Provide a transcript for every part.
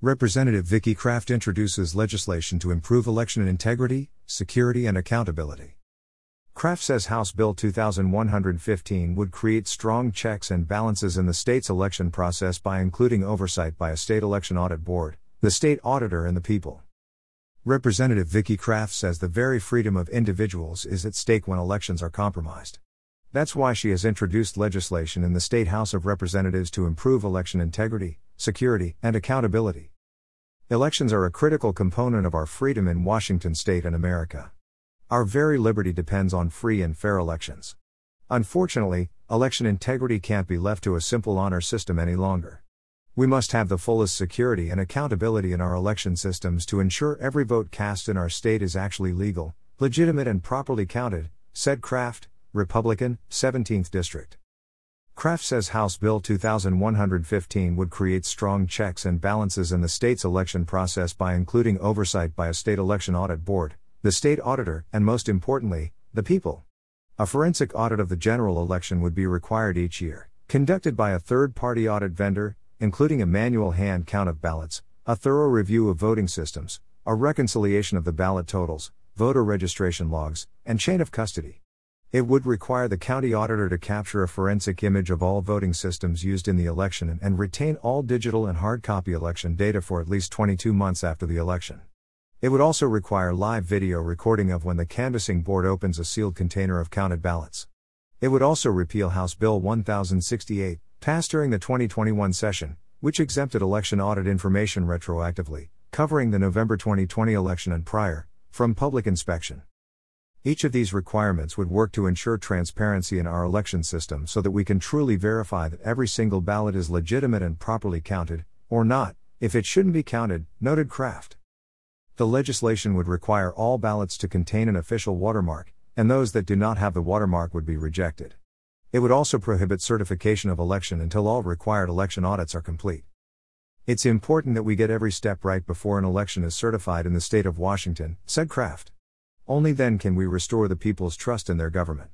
Representative Vicki Kraft introduces legislation to improve election integrity, security, and accountability. Kraft says House Bill 2115 would create strong checks and balances in the state's election process by including oversight by a state election audit board, the state auditor, and the people. Representative Vicki Kraft says the very freedom of individuals is at stake when elections are compromised. That's why she has introduced legislation in the State House of Representatives to improve election integrity, security, and accountability. Elections are a critical component of our freedom in Washington state and America. Our very liberty depends on free and fair elections. Unfortunately, election integrity can't be left to a simple honor system any longer. We must have the fullest security and accountability in our election systems to ensure every vote cast in our state is actually legal, legitimate, and properly counted, said Kraft, Republican, 17th District. Kraft says House Bill 2115 would create strong checks and balances in the state's election process by including oversight by a state election audit board, the state auditor, and most importantly, the people. A forensic audit of the general election would be required each year, conducted by a third party audit vendor, including a manual hand count of ballots, a thorough review of voting systems, a reconciliation of the ballot totals, voter registration logs, and chain of custody. It would require the county auditor to capture a forensic image of all voting systems used in the election and, retain all digital and hard copy election data for at least 22 months after the election. It would also require live video recording of when the canvassing board opens a sealed container of counted ballots. It would also repeal House Bill 1068, passed during the 2021 session, which exempted election audit information retroactively, covering the November 2020 election and prior, from public inspection. Each of these requirements would work to ensure transparency in our election system so that we can truly verify that every single ballot is legitimate and properly counted, or not, if it shouldn't be counted, noted Kraft. The legislation would require all ballots to contain an official watermark, and those that do not have the watermark would be rejected. It would also prohibit certification of election until all required election audits are complete. It's important that we get every step right before an election is certified in the state of Washington, said Kraft. Only then can we restore the people's trust in their government.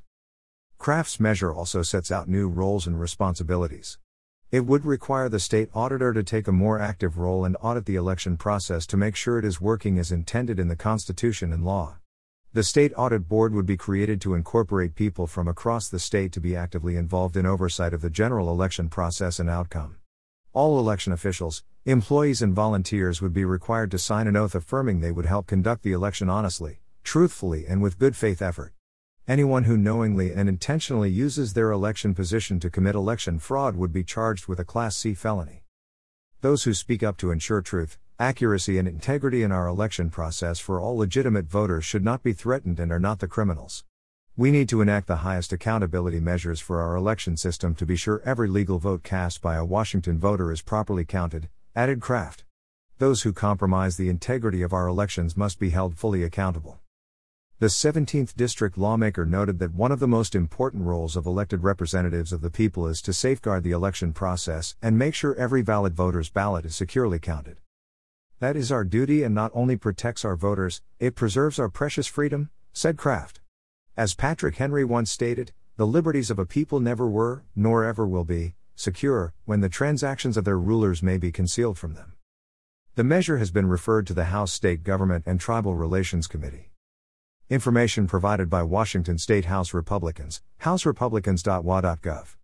Kraft's measure also sets out new roles and responsibilities. It would require the state auditor to take a more active role and audit the election process to make sure it is working as intended in the Constitution and law. The State Audit Board would be created to incorporate people from across the state to be actively involved in oversight of the general election process and outcome. All election officials, employees, and volunteers would be required to sign an oath affirming they would help conduct the election honestly, truthfully, and with good faith effort. Anyone who knowingly and intentionally uses their election position to commit election fraud would be charged with a Class C felony. Those who speak up to ensure truth, accuracy, and integrity in our election process for all legitimate voters should not be threatened and are not the criminals. We need to enact the highest accountability measures for our election system to be sure every legal vote cast by a Washington voter is properly counted, added Kraft. Those who compromise the integrity of our elections must be held fully accountable. The 17th District lawmaker noted that one of the most important roles of elected representatives of the people is to safeguard the election process and make sure every valid voter's ballot is securely counted. That is our duty and not only protects our voters, it preserves our precious freedom, said Kraft. As Patrick Henry once stated, the liberties of a people never were, nor ever will be, secure, when the transactions of their rulers may be concealed from them. The measure has been referred to the House State Government and Tribal Relations Committee. Information provided by Washington State House Republicans, houserepublicans.wa.gov.